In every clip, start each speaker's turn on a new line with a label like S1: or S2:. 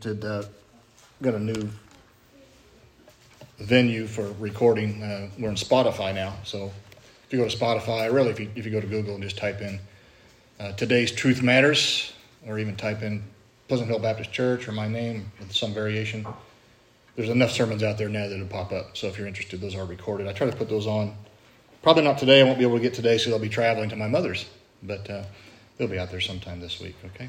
S1: did uh, got a new venue for recording. Uh, we're in Spotify now, so if you go to Spotify, really, if you, if you go to Google and just type in uh, today's Truth Matters, or even type in Pleasant Hill Baptist Church or my name with some variation, there's enough sermons out there now that it'll pop up. So if you're interested, those are recorded. I try to put those on. Probably not today. I won't be able to get today, so they'll be traveling to my mother's, but uh, they'll be out there sometime this week. Okay.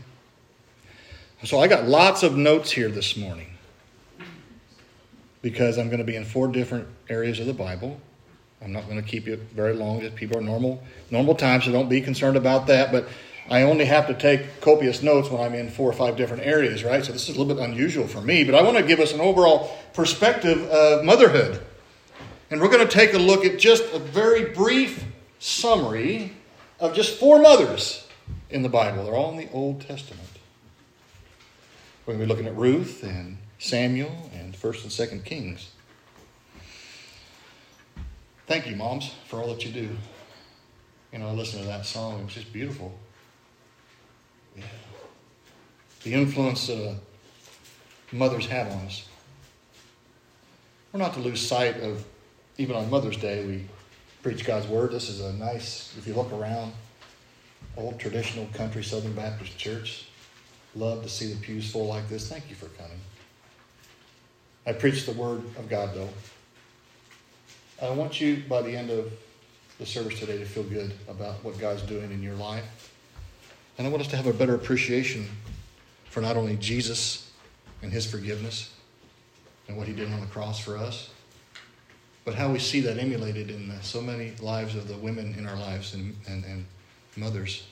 S1: So I got lots of notes here this morning because I'm going to be in four different areas of the Bible. I'm not going to keep you very long. People are normal normal times, so don't be concerned about that. But I only have to take copious notes when I'm in four or five different areas, right? So this is a little bit unusual for me, but I want to give us an overall perspective of motherhood. And we're going to take a look at just a very brief summary of just four mothers in the Bible. They're all in the Old Testament. We're going to be looking at Ruth and Samuel and 1st and 2nd Kings. Thank you, moms, for all that you do. You know, I listened to that song. It was just beautiful. Yeah. The influence uh, mothers have on us. We're not to lose sight of, even on Mother's Day, we preach God's Word. This is a nice, if you look around, old traditional country Southern Baptist church. Love to see the pews full like this. Thank you for coming. I preach the word of God, though. I want you, by the end of the service today, to feel good about what God's doing in your life. And I want us to have a better appreciation for not only Jesus and his forgiveness and what he did on the cross for us, but how we see that emulated in so many lives of the women in our lives and, and, and mothers.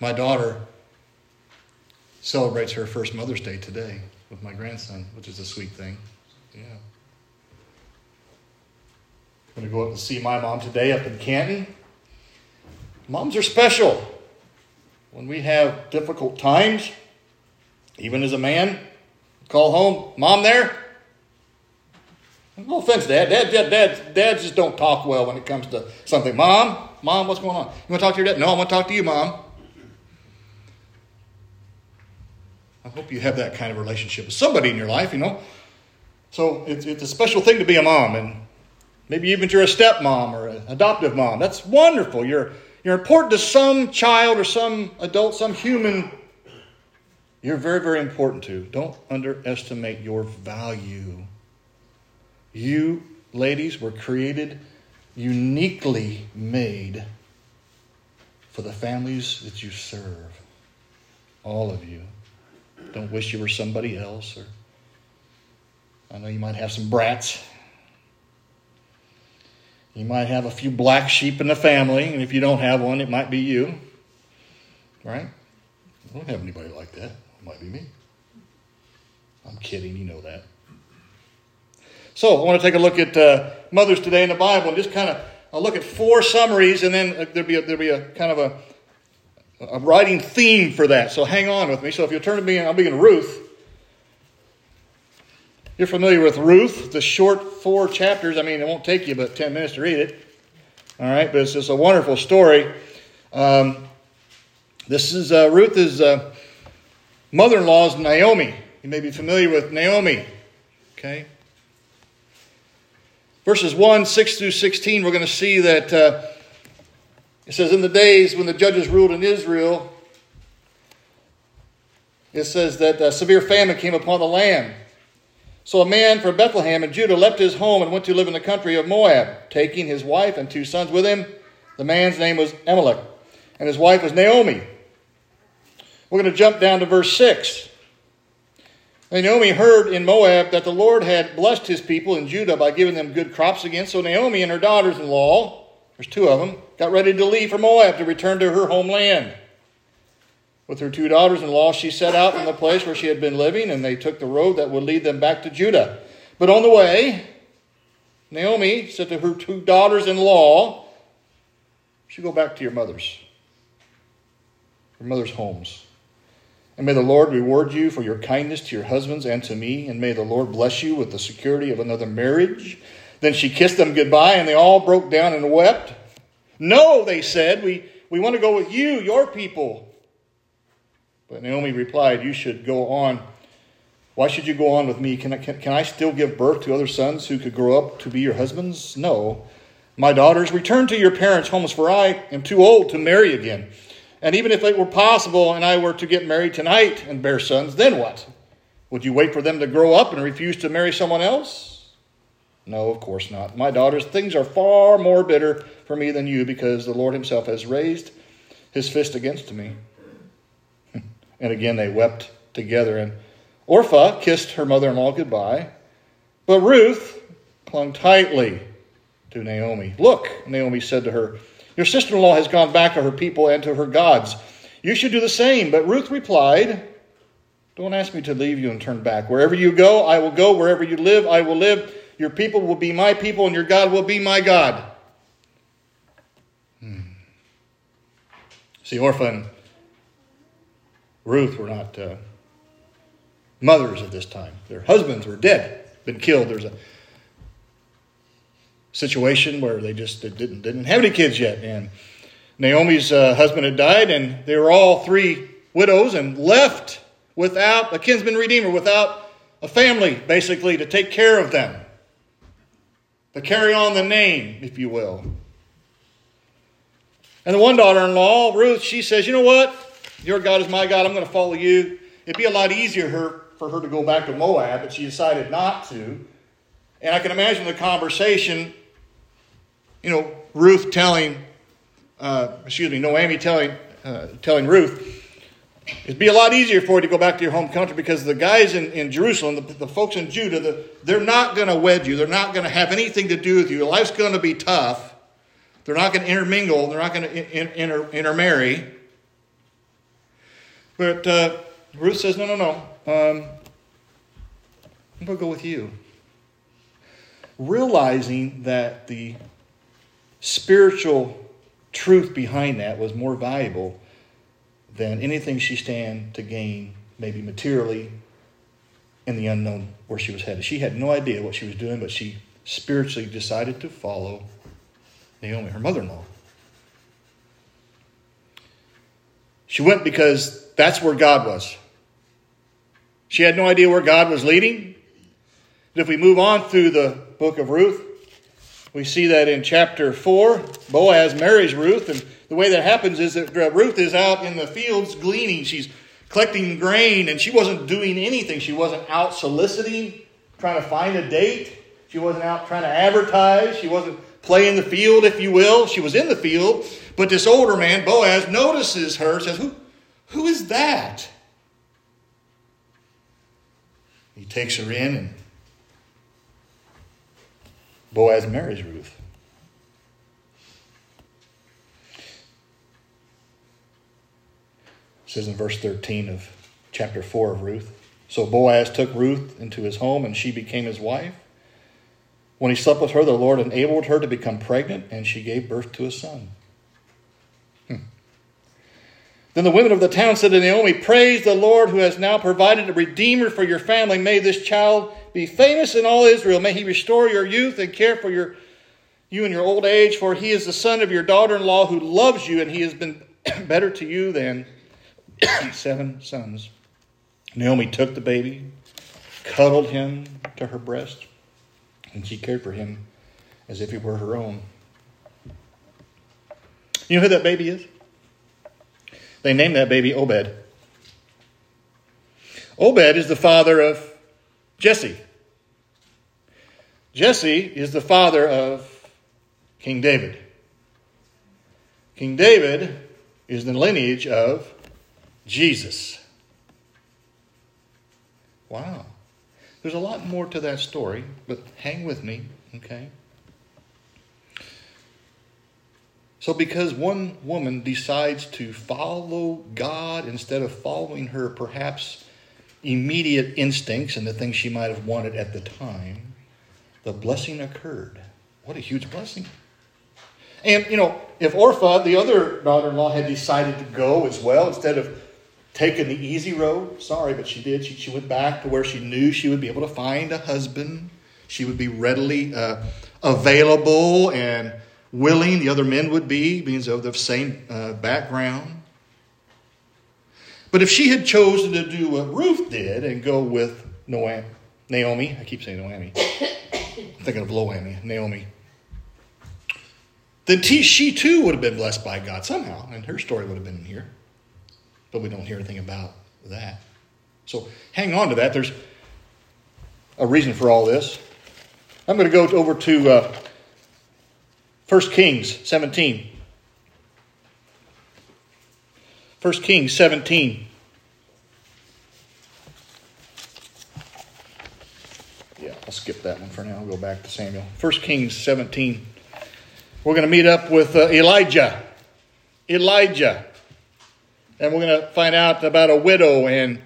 S1: My daughter celebrates her first Mother's Day today with my grandson, which is a sweet thing. Yeah. I'm going to go up and see my mom today up in Canton. Moms are special. When we have difficult times, even as a man, call home, Mom there? No offense, Dad. Dad, Dad, Dad, Dad just don't talk well when it comes to something. Mom, Mom, what's going on? You want to talk to your dad? No, I want to talk to you, Mom. I hope you have that kind of relationship with somebody in your life, you know. So it's, it's a special thing to be a mom, and maybe even if you're a stepmom or an adoptive mom. That's wonderful. You're, you're important to some child or some adult, some human. You're very, very important to. Don't underestimate your value. You, ladies, were created uniquely made for the families that you serve. All of you. Don't wish you were somebody else. Or I know you might have some brats. You might have a few black sheep in the family, and if you don't have one, it might be you. Right? I don't have anybody like that. It might be me. I'm kidding, you know that. So, I want to take a look at uh, mothers today in the Bible and just kind of I'll look at four summaries, and then uh, there'll be a, there'll be a kind of a a writing theme for that. So hang on with me. So if you'll turn to me, I'll be in Ruth. You're familiar with Ruth, the short four chapters. I mean, it won't take you but 10 minutes to read it. All right, but it's just a wonderful story. Um, this is uh, Ruth is uh, mother-in-law is Naomi. You may be familiar with Naomi. Okay. Verses 1, 6 through 16, we're going to see that uh, it says, In the days when the judges ruled in Israel, it says that a severe famine came upon the land. So a man from Bethlehem in Judah left his home and went to live in the country of Moab, taking his wife and two sons with him. The man's name was Elimelech, and his wife was Naomi. We're going to jump down to verse 6. Naomi heard in Moab that the Lord had blessed his people in Judah by giving them good crops again. So Naomi and her daughters in law, there's two of them, got ready to leave for Moab to return to her homeland. With her two daughters in law, she set out from the place where she had been living, and they took the road that would lead them back to Judah. But on the way, Naomi said to her two daughters in law, You should go back to your mother's, your mother's homes. And may the Lord reward you for your kindness to your husbands and to me, and may the Lord bless you with the security of another marriage. Then she kissed them goodbye, and they all broke down and wept. No, they said, we, we want to go with you, your people. But Naomi replied, You should go on Why should you go on with me? Can I, can, can I still give birth to other sons who could grow up to be your husbands? No. My daughters, return to your parents' homes, for I am too old to marry again. And even if it were possible and I were to get married tonight and bear sons, then what? Would you wait for them to grow up and refuse to marry someone else? No, of course not. My daughters, things are far more bitter for me than you because the Lord Himself has raised His fist against me. and again they wept together. And Orpah kissed her mother in law goodbye, but Ruth clung tightly to Naomi. Look, Naomi said to her, Your sister in law has gone back to her people and to her gods. You should do the same. But Ruth replied, Don't ask me to leave you and turn back. Wherever you go, I will go. Wherever you live, I will live. Your people will be my people, and your God will be my God. Hmm. See, Orpah and Ruth were not. Uh, mothers at this time. Their husbands were dead, been killed. There's a situation where they just didn't, didn't have any kids yet. And Naomi's uh, husband had died, and they were all three widows and left without a kinsman redeemer, without a family, basically, to take care of them, to carry on the name, if you will. And the one daughter in law, Ruth, she says, You know what? Your God is my God. I'm going to follow you. It'd be a lot easier for her to go back to Moab, but she decided not to. And I can imagine the conversation, you know, Ruth telling, uh, excuse me, Naomi telling, uh, telling Ruth, it'd be a lot easier for you to go back to your home country because the guys in, in Jerusalem, the, the folks in Judah, the, they're not going to wed you. They're not going to have anything to do with you. Life's going to be tough. They're not going to intermingle. They're not going to inter, intermarry. But uh, Ruth says, no, no, no. Um, I'm going to go with you. Realizing that the spiritual truth behind that was more valuable than anything she stand to gain, maybe materially, in the unknown where she was headed. She had no idea what she was doing, but she spiritually decided to follow Naomi, her mother in law. She went because that's where God was. She had no idea where God was leading. But if we move on through the book of Ruth, we see that in chapter 4, Boaz marries Ruth, and the way that happens is that Ruth is out in the fields gleaning. She's collecting grain, and she wasn't doing anything. She wasn't out soliciting, trying to find a date. She wasn't out trying to advertise. She wasn't playing the field, if you will. She was in the field, but this older man, Boaz, notices her, says, Who, who is that? He takes her in, and Boaz marries Ruth. It says in verse 13 of chapter 4 of Ruth. So Boaz took Ruth into his home, and she became his wife. When he slept with her, the Lord enabled her to become pregnant, and she gave birth to a son. Hmm. Then the women of the town said to Naomi, Praise the Lord who has now provided a redeemer for your family. May this child be famous in all Israel. May he restore your youth and care for your, you in your old age, for he is the son of your daughter in law who loves you, and he has been better to you than seven sons. Naomi took the baby, cuddled him to her breast, and she cared for him as if he were her own. You know who that baby is? They named that baby Obed. Obed is the father of Jesse. Jesse is the father of King David. King David is the lineage of Jesus. Wow. There's a lot more to that story, but hang with me, okay? So, because one woman decides to follow God instead of following her perhaps immediate instincts and the things she might have wanted at the time, the blessing occurred. What a huge blessing. And, you know, if Orpah, the other daughter in law, had decided to go as well instead of taking the easy road, sorry, but she did. She, she went back to where she knew she would be able to find a husband. She would be readily uh, available and willing the other men would be, being of the same uh, background. But if she had chosen to do what Ruth did and go with Noam, Naomi. I keep saying Naomi. I'm thinking of Loami, Naomi. Then she too would have been blessed by God somehow, and her story would have been in here. But we don't hear anything about that. So hang on to that. There's a reason for all this. I'm going to go over to uh, 1 Kings 17. 1 Kings 17. Yeah, I'll skip that one for now. I'll go back to Samuel. 1 Kings 17. We're going to meet up with uh, Elijah. Elijah. And we're going to find out about a widow and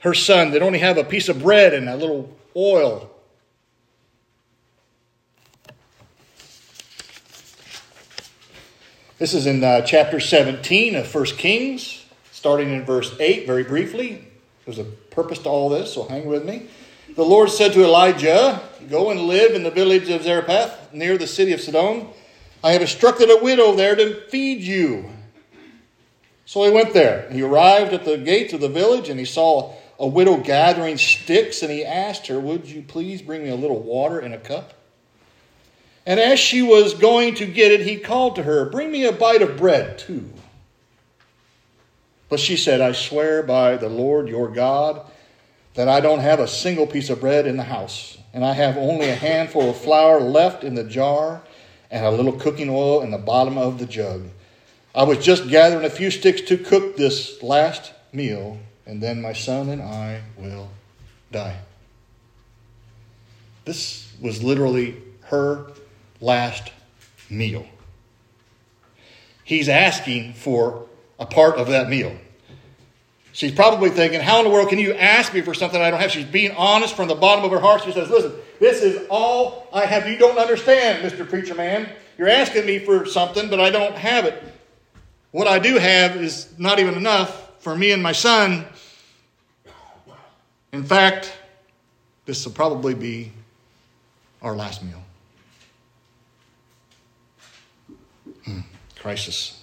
S1: her son that only have a piece of bread and a little oil. This is in uh, chapter 17 of 1 Kings, starting in verse 8, very briefly. There's a purpose to all this, so hang with me. The Lord said to Elijah, Go and live in the village of Zarephath, near the city of Sidon. I have instructed a widow there to feed you. So he went there. He arrived at the gates of the village, and he saw a widow gathering sticks, and he asked her, Would you please bring me a little water in a cup? And as she was going to get it, he called to her, Bring me a bite of bread, too. But she said, I swear by the Lord your God that I don't have a single piece of bread in the house, and I have only a handful of flour left in the jar and a little cooking oil in the bottom of the jug. I was just gathering a few sticks to cook this last meal, and then my son and I will die. This was literally her last meal. He's asking for a part of that meal. She's probably thinking, How in the world can you ask me for something I don't have? She's being honest from the bottom of her heart. She says, Listen, this is all I have. You don't understand, Mr. Preacher Man. You're asking me for something, but I don't have it. What I do have is not even enough for me and my son. In fact, this will probably be our last meal. Hmm, crisis.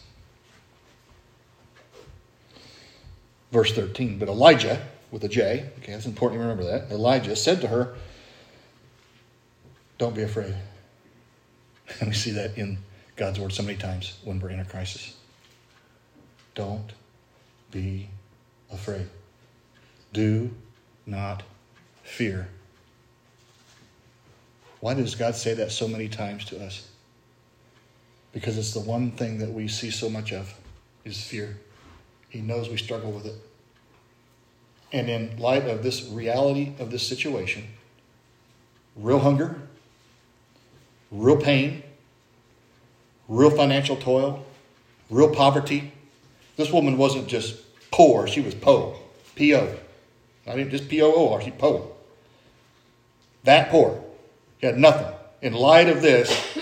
S1: Verse 13. But Elijah, with a J, okay, that's important to remember that. Elijah said to her, Don't be afraid. And we see that in God's word so many times when we're in a crisis. Don't be afraid. Do not fear. Why does God say that so many times to us? Because it's the one thing that we see so much of is fear. He knows we struggle with it. And in light of this reality of this situation, real hunger, real pain, real financial toil, real poverty. This woman wasn't just poor, she was po, P-O. Not even just P-O-O-R, she po. That poor. He had nothing. In light of this,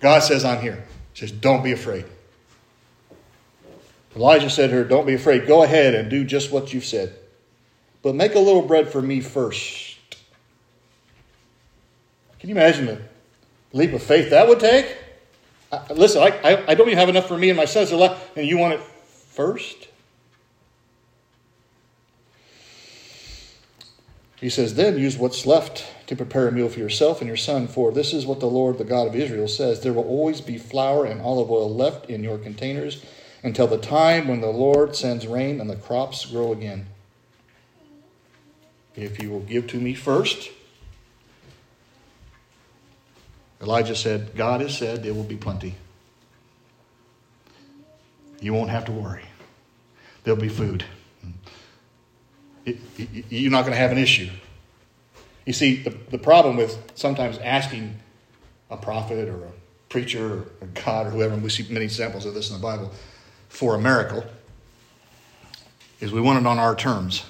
S1: God says, I'm here. He says, don't be afraid. Elijah said to her, Don't be afraid. Go ahead and do just what you've said. But make a little bread for me first. Can you imagine the leap of faith that would take? I, listen, I, I, I, don't even have enough for me and my sons, and you want it first? He says, Then use what's left to prepare a meal for yourself and your son, for this is what the Lord, the God of Israel, says There will always be flour and olive oil left in your containers until the time when the Lord sends rain and the crops grow again. If you will give to me first, Elijah said, God has said there will be plenty. You won't have to worry. There'll be food. It, it, you're not going to have an issue. You see, the, the problem with sometimes asking a prophet or a preacher or a God or whoever, and we see many examples of this in the Bible, for a miracle, is we want it on our terms.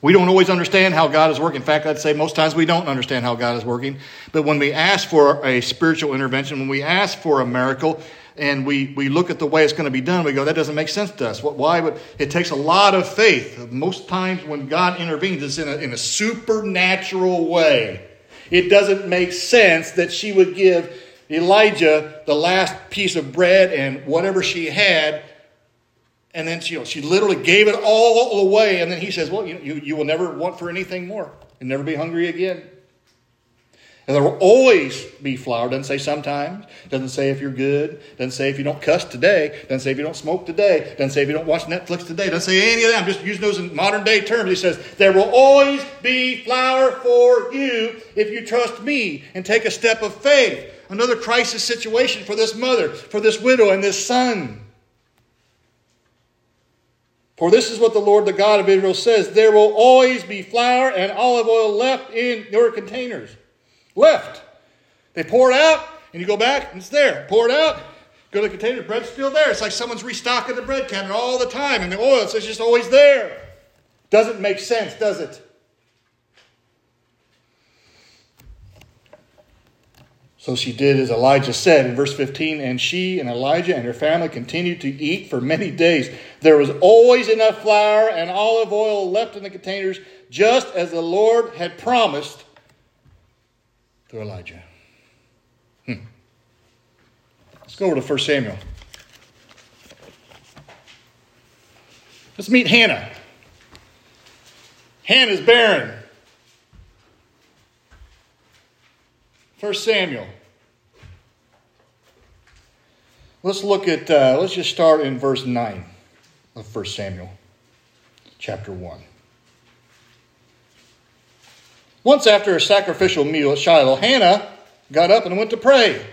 S1: We don't always understand how God is working. In fact, I'd say most times we don't understand how God is working. But when we ask for a spiritual intervention, when we ask for a miracle, and we, we look at the way it's going to be done, we go, that doesn't make sense to us. Why would it takes a lot of faith? Most times when God intervenes, it's in a, in a supernatural way. It doesn't make sense that she would give Elijah the last piece of bread and whatever she had And then she, you know, she literally gave it all away. And then he says, Well, you, you, you will never want for anything more and never be hungry again. And there will always be flour. Doesn't say sometimes. Doesn't say if you're good. Doesn't say if you don't cuss today. Doesn't say if you don't smoke today. Doesn't say if you don't watch Netflix today. Doesn't say any of that. I'm just using those in modern day terms. He says, There will always be flour for you if you trust me and take a step of faith. Another crisis situation for this mother, for this widow, and this son. For this is what the Lord, the God of Israel, says There will always be flour and olive oil left in your containers left. They pour it out, and you go back, and it's there. Pour it out, go to the container, the bread's still there. It's like someone's restocking the bread cabinet all the time, and the oil is just always there. Doesn't make sense, does it? So she did as Elijah said in verse 15, and she and Elijah and her family continued to eat for many days. There was always enough flour and olive oil left in the containers, just as the Lord had promised through Elijah. Hmm. Let's go over to 1 Samuel. Let's meet Hannah. Hannah's barren. 1 Samuel. Let's look at, uh, let's just start in verse 9 of 1 Samuel, chapter 1. Once after a sacrificial meal at Shiloh, Hannah got up and went to pray.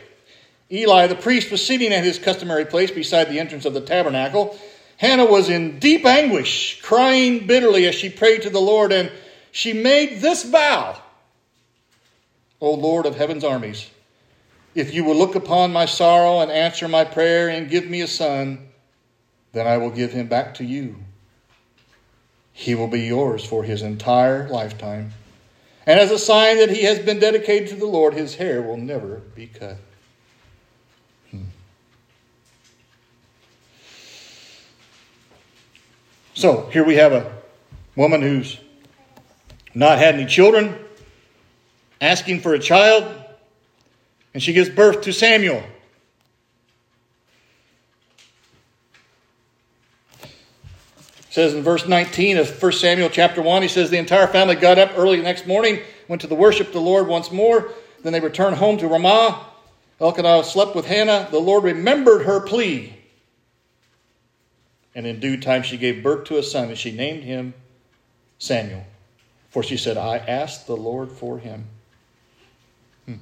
S1: Eli the priest was sitting at his customary place beside the entrance of the tabernacle. Hannah was in deep anguish, crying bitterly as she prayed to the Lord, and she made this vow O Lord of heaven's armies, if you will look upon my sorrow and answer my prayer and give me a son, then I will give him back to you. He will be yours for his entire lifetime and as a sign that he has been dedicated to the Lord, his hair will never be cut. Hmm. So here we have a woman who's not had any children, asking for a child, and she gives birth to Samuel. Says in verse 19 of 1 Samuel chapter 1, he says, The entire family got up early the next morning, went to the worship of the Lord once more. Then they returned home to Ramah. Elkanah slept with Hannah. The Lord remembered her plea. And in due time she gave birth to a son, and she named him Samuel. For she said, I asked the Lord for him. Hmm.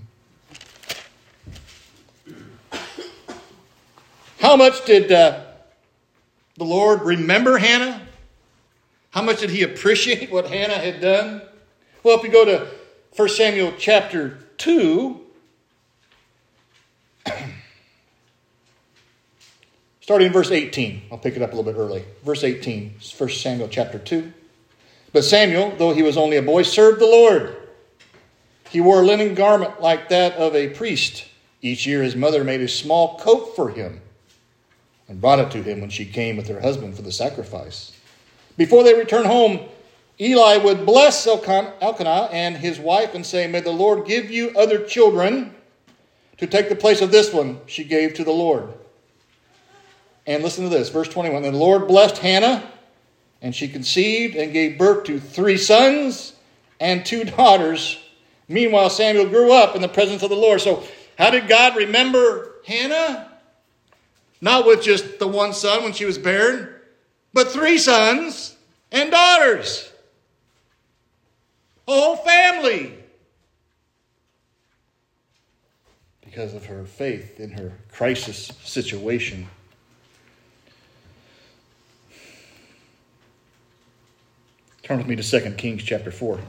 S1: How much did uh, the Lord remember Hannah? How much did he appreciate what Hannah had done? Well, if we go to 1 Samuel chapter 2, starting in verse 18, I'll pick it up a little bit early. Verse 18, 1 Samuel chapter 2. But Samuel, though he was only a boy, served the Lord. He wore a linen garment like that of a priest. Each year his mother made a small coat for him and brought it to him when she came with her husband for the sacrifice. Before they returned home, Eli would bless Elkanah and his wife and say, May the Lord give you other children to take the place of this one she gave to the Lord. And listen to this, verse 21. And the Lord blessed Hannah, and she conceived and gave birth to three sons and two daughters. Meanwhile, Samuel grew up in the presence of the Lord. So, how did God remember Hannah? Not with just the one son when she was barren, but three sons and daughters. A whole family. Because of her faith in her crisis situation. Turn with me to 2 Kings chapter 4.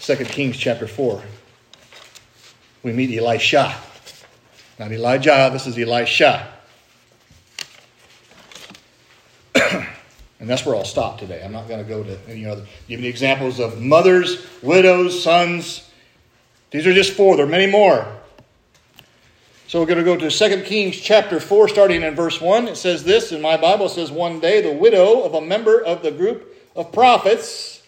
S1: 2 Kings chapter 4. We meet Elisha. Not Elijah, this is Elisha. and that's where I'll stop today. I'm not going to go to any other. Give you examples of mothers, widows, sons. These are just four. There are many more. So we're going to go to 2 Kings chapter 4, starting in verse 1. It says this in my Bible. Says, One day the widow of a member of the group of prophets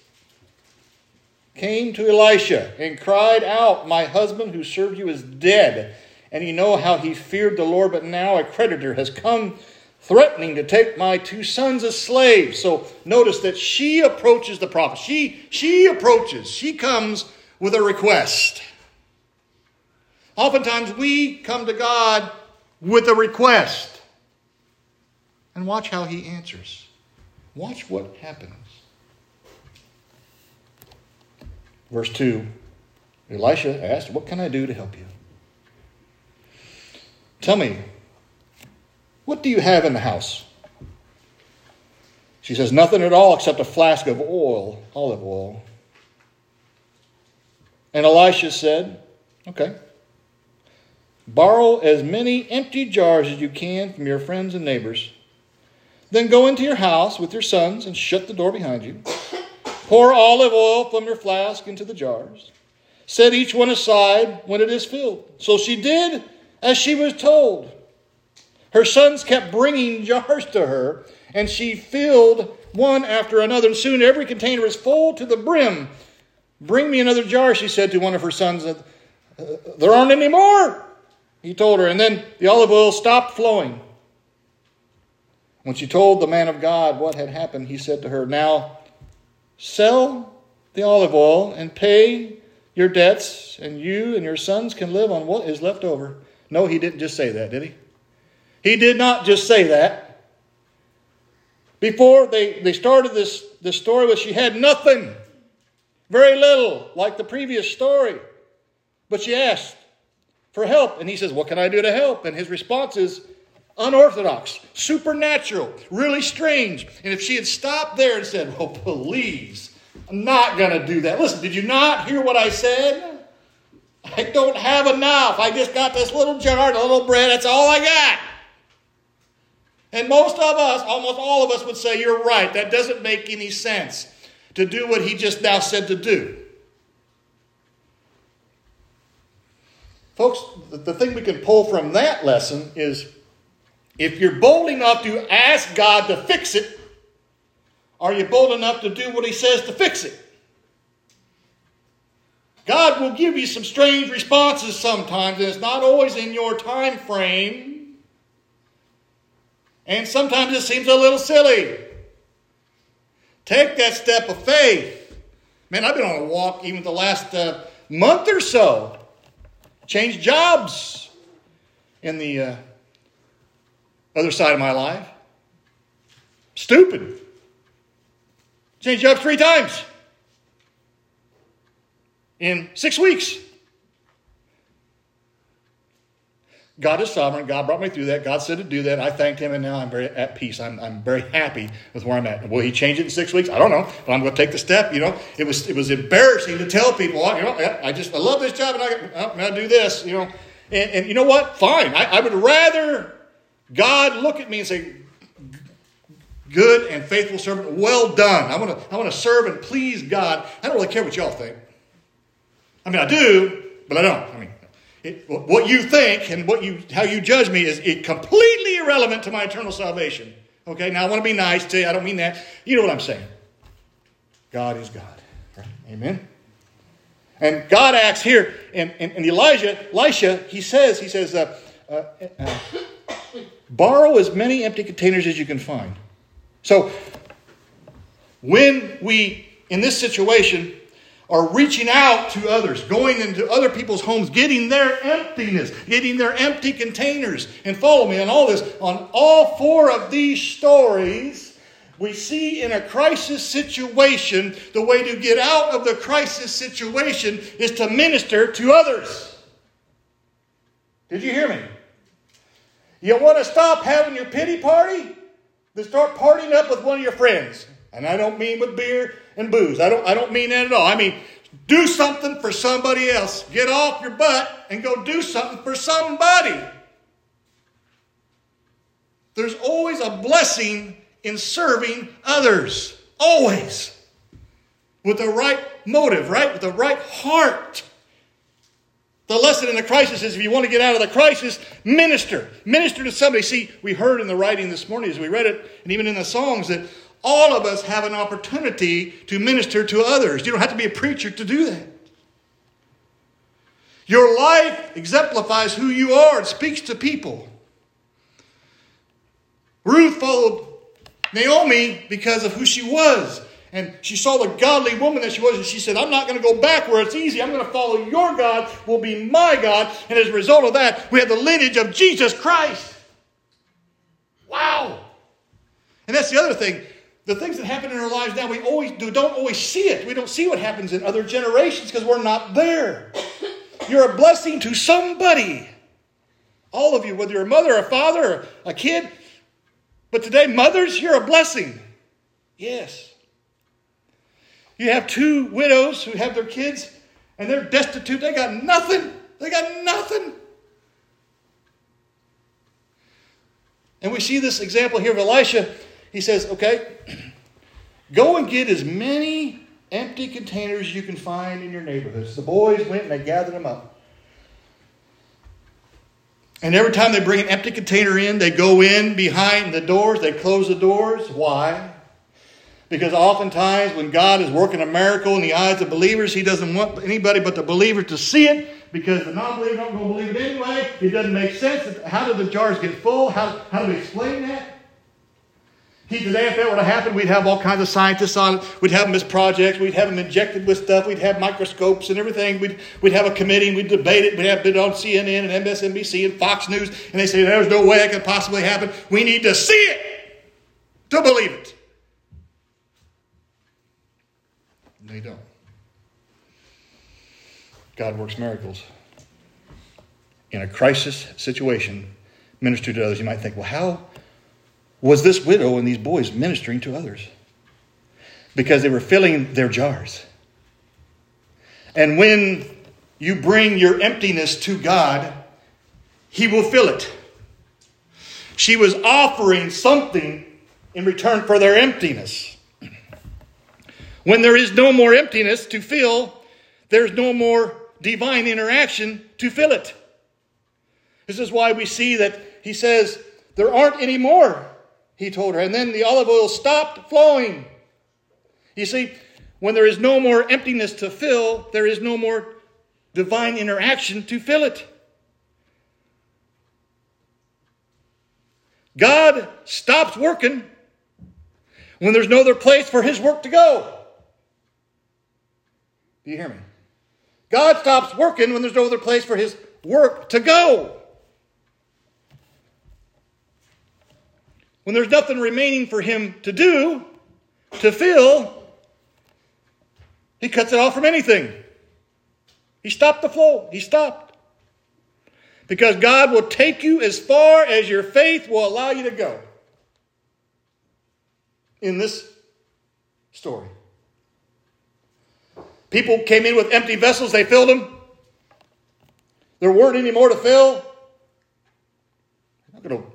S1: came to Elisha and cried out, My husband who served you is dead and you know how he feared the Lord, but now a creditor has come threatening to take my two sons as slaves. So notice that she approaches the prophet. She, she approaches, she comes with a request. Oftentimes we come to God with a request. And watch how he answers. Watch what happens. Verse 2 Elisha asked, What can I do to help you? Tell me, what do you have in the house? She says, Nothing at all except a flask of oil, olive oil. And Elisha said, Okay. Borrow as many empty jars as you can from your friends and neighbors. Then go into your house with your sons and shut the door behind you. Pour olive oil from your flask into the jars. Set each one aside when it is filled. So she did as she was told. Her sons kept bringing jars to her, and she filled one after another. And soon every container was full to the brim. Bring me another jar, she said to one of her sons. Uh, there aren't any more, he told her. And then the olive oil stopped flowing. When she told the man of God what had happened, he said to her, Now sell the olive oil and pay your debts, and you and your sons can live on what is left over. No, he didn't just say that, did he? He did not just say that. Before they, they started this, this story with she had nothing, very little, like the previous story. But she asked for help. And he says, What can I do to help? And his response is unorthodox, supernatural, really strange. And if she had stopped there and said, Well, please, I'm not going to do that. Listen, did you not hear what I said? I don't have enough. I just got this little jar, a little bread. That's all I got. And most of us, almost all of us, would say, You're right. That doesn't make any sense to do what he just now said to do. Folks, the thing we can pull from that lesson is if you're bold enough to ask God to fix it, are you bold enough to do what he says to fix it? God will give you some strange responses sometimes, and it's not always in your time frame. And sometimes it seems a little silly. Take that step of faith. Man, I've been on a walk even the last uh, month or so. Changed jobs in the uh, other side of my life. Stupid. Changed jobs three times in six weeks. God is sovereign. God brought me through that. God said to do that. I thanked Him, and now I'm very at peace. I'm, I'm very happy with where I'm at. Will He change it in six weeks? I don't know, but I'm going to take the step. You know, it was it was embarrassing to tell people, you know, I just I love this job, and I, I'm going to do this. You know, and, and you know what? Fine. I, I would rather God look at me and say, "Good and faithful servant, well done." I want to I want to serve and please God. I don't really care what y'all think. I mean, I do, but I don't. I mean, it, what you think and what you, how you judge me is it completely irrelevant to my eternal salvation. Okay, now I want to be nice to you. I don't mean that. You know what I'm saying. God is God. Amen. And God acts here, and, and, and Elijah, Elisha, he says, he says, uh, uh, uh, borrow as many empty containers as you can find. So, when we, in this situation, are reaching out to others, going into other people's homes, getting their emptiness, getting their empty containers. And follow me on all this. On all four of these stories, we see in a crisis situation, the way to get out of the crisis situation is to minister to others. Did you hear me? You want to stop having your pity party? Then start partying up with one of your friends. And I don't mean with beer and booze. I don't, I don't mean that at all. I mean, do something for somebody else. Get off your butt and go do something for somebody. There's always a blessing in serving others. Always. With the right motive, right? With the right heart. The lesson in the crisis is if you want to get out of the crisis, minister. Minister to somebody. See, we heard in the writing this morning as we read it, and even in the songs, that all of us have an opportunity to minister to others. You don't have to be a preacher to do that. Your life exemplifies who you are, it speaks to people. Ruth followed Naomi because of who she was. And she saw the godly woman that she was, and she said, I'm not going to go back where it's easy. I'm going to follow your God, will be my God. And as a result of that, we have the lineage of Jesus Christ. Wow. And that's the other thing. The things that happen in our lives now, we always do, don't always see it. We don't see what happens in other generations because we're not there. You're a blessing to somebody. All of you, whether you're a mother, a father, a kid. But today, mothers, you're a blessing. Yes. You have two widows who have their kids and they're destitute. They got nothing. They got nothing. And we see this example here of Elisha. He says, okay, go and get as many empty containers you can find in your neighborhoods. The boys went and they gathered them up. And every time they bring an empty container in, they go in behind the doors, they close the doors. Why? Because oftentimes when God is working a miracle in the eyes of believers, He doesn't want anybody but the believer to see it because the non believer don't going to believe it anyway. It doesn't make sense. How do the jars get full? How, how do we explain that? He, today, if that were to happen, we'd have all kinds of scientists on it. We'd have them as projects. We'd have them injected with stuff. We'd have microscopes and everything. We'd, we'd have a committee and we'd debate it. We'd have it on CNN and MSNBC and Fox News. And they say, there's no way it could possibly happen. We need to see it to believe it. And they don't. God works miracles. In a crisis situation, minister to others. You might think, well, how was this widow and these boys ministering to others? Because they were filling their jars. And when you bring your emptiness to God, He will fill it. She was offering something in return for their emptiness. When there is no more emptiness to fill, there's no more divine interaction to fill it. This is why we see that he says, There aren't any more he told her. And then the olive oil stopped flowing. You see, when there is no more emptiness to fill, there is no more divine interaction to fill it. God stops working when there's no other place for his work to go. Do you hear me? God stops working when there's no other place for his work to go. When there's nothing remaining for him to do, to fill, he cuts it off from anything. He stopped the flow. He stopped. Because God will take you as far as your faith will allow you to go. In this story. People came in with empty vessels, they filled them. There weren't any more to fill. I'm not going to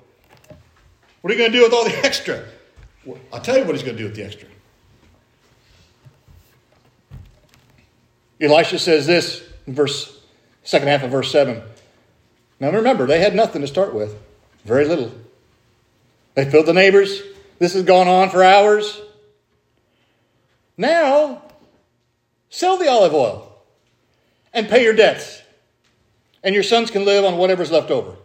S1: what are you going to do with all the extra? Well, I'll tell you what he's going to do with the extra. Elisha says this in verse second half of verse 7. Now remember, they had nothing to start with. Very little. They filled the neighbors. This has gone on for hours. Now, sell the olive oil and pay your debts. And your sons can live on whatever's left over.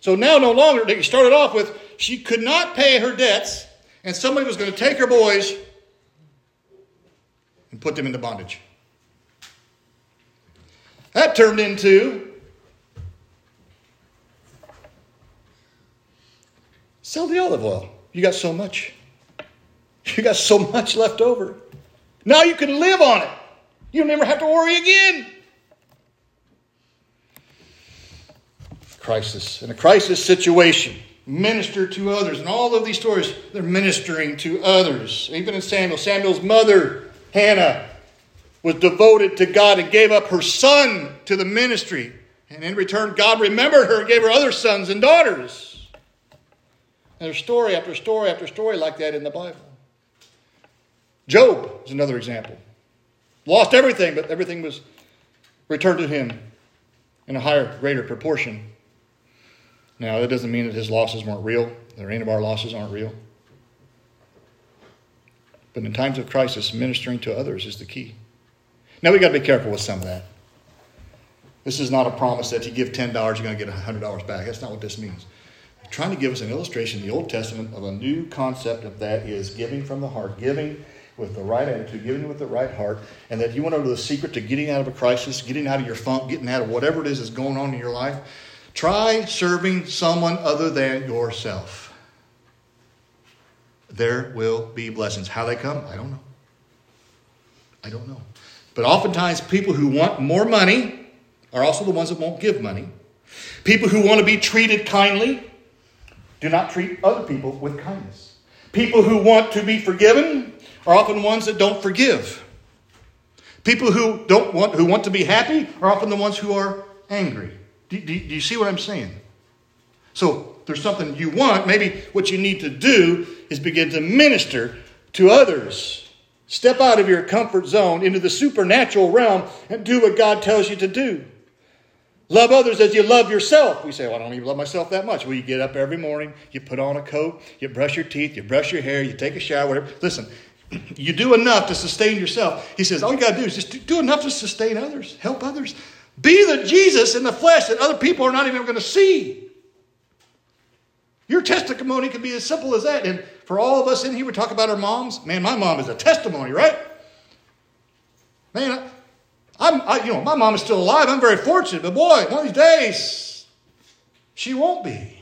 S1: So now, no longer, they started off with she could not pay her debts, and somebody was going to take her boys and put them into bondage. That turned into sell the olive oil. You got so much. You got so much left over. Now you can live on it. You'll never have to worry again. Crisis. In a crisis situation, minister to others. And all of these stories, they're ministering to others. Even in Samuel, Samuel's mother, Hannah, was devoted to God and gave up her son to the ministry. And in return, God remembered her and gave her other sons and daughters. And there's story after story after story like that in the Bible. Job is another example. Lost everything, but everything was returned to him in a higher, greater proportion. Now, that doesn't mean that his losses weren't real, that any of our losses aren't real. But in times of crisis, ministering to others is the key. Now, we got to be careful with some of that. This is not a promise that you give $10, you're going to get $100 back. That's not what this means. trying to give us an illustration in the Old Testament of a new concept of that is giving from the heart, giving with the right attitude, giving with the right heart, and that you want to know the secret to getting out of a crisis, getting out of your funk, getting out of whatever it is that's going on in your life. Try serving someone other than yourself. There will be blessings. How they come, I don't know. I don't know. But oftentimes, people who want more money are also the ones that won't give money. People who want to be treated kindly do not treat other people with kindness. People who want to be forgiven are often ones that don't forgive. People who don't want who want to be happy are often the ones who are angry. Do, do, do you see what I'm saying? So there's something you want. Maybe what you need to do is begin to minister to others. Step out of your comfort zone into the supernatural realm and do what God tells you to do. Love others as you love yourself. We say, well, I don't even love myself that much. Well, you get up every morning, you put on a coat, you brush your teeth, you brush your hair, you take a shower, whatever. Listen, you do enough to sustain yourself. He says, all you got to do is just do enough to sustain others, help others. Be the Jesus in the flesh that other people are not even going to see. Your testimony can be as simple as that. And for all of us in here, we talk about our moms. Man, my mom is a testimony, right? Man, I'm, I, you know, my mom is still alive. I'm very fortunate, but boy, one of these days, she won't be.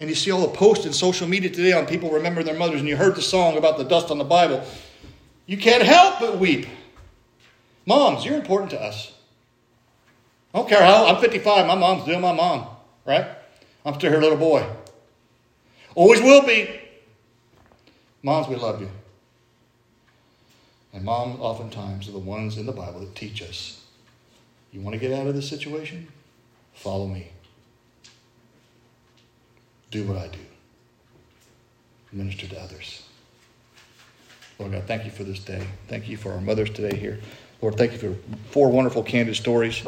S1: And you see all the posts in social media today on people remembering their mothers, and you heard the song about the dust on the Bible. You can't help but weep. Moms, you're important to us. I don't care how, I'm 55, my mom's still my mom, right? I'm still her little boy. Always will be. Moms, we love you. And moms, oftentimes, are the ones in the Bible that teach us you want to get out of this situation? Follow me. Do what I do. Minister to others. Lord God, thank you for this day. Thank you for our mothers today here. Lord, thank you for four wonderful, candid stories.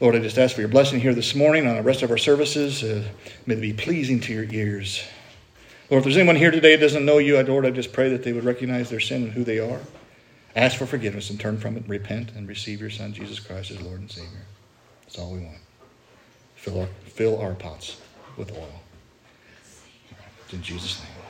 S1: Lord, I just ask for your blessing here this morning on the rest of our services. Uh, may they be pleasing to your ears. Lord, if there's anyone here today that doesn't know you, Lord, I just pray that they would recognize their sin and who they are. Ask for forgiveness and turn from it, repent, and receive your Son, Jesus Christ, as Lord and Savior. That's all we want. Fill our, fill our pots with oil. In Jesus' name.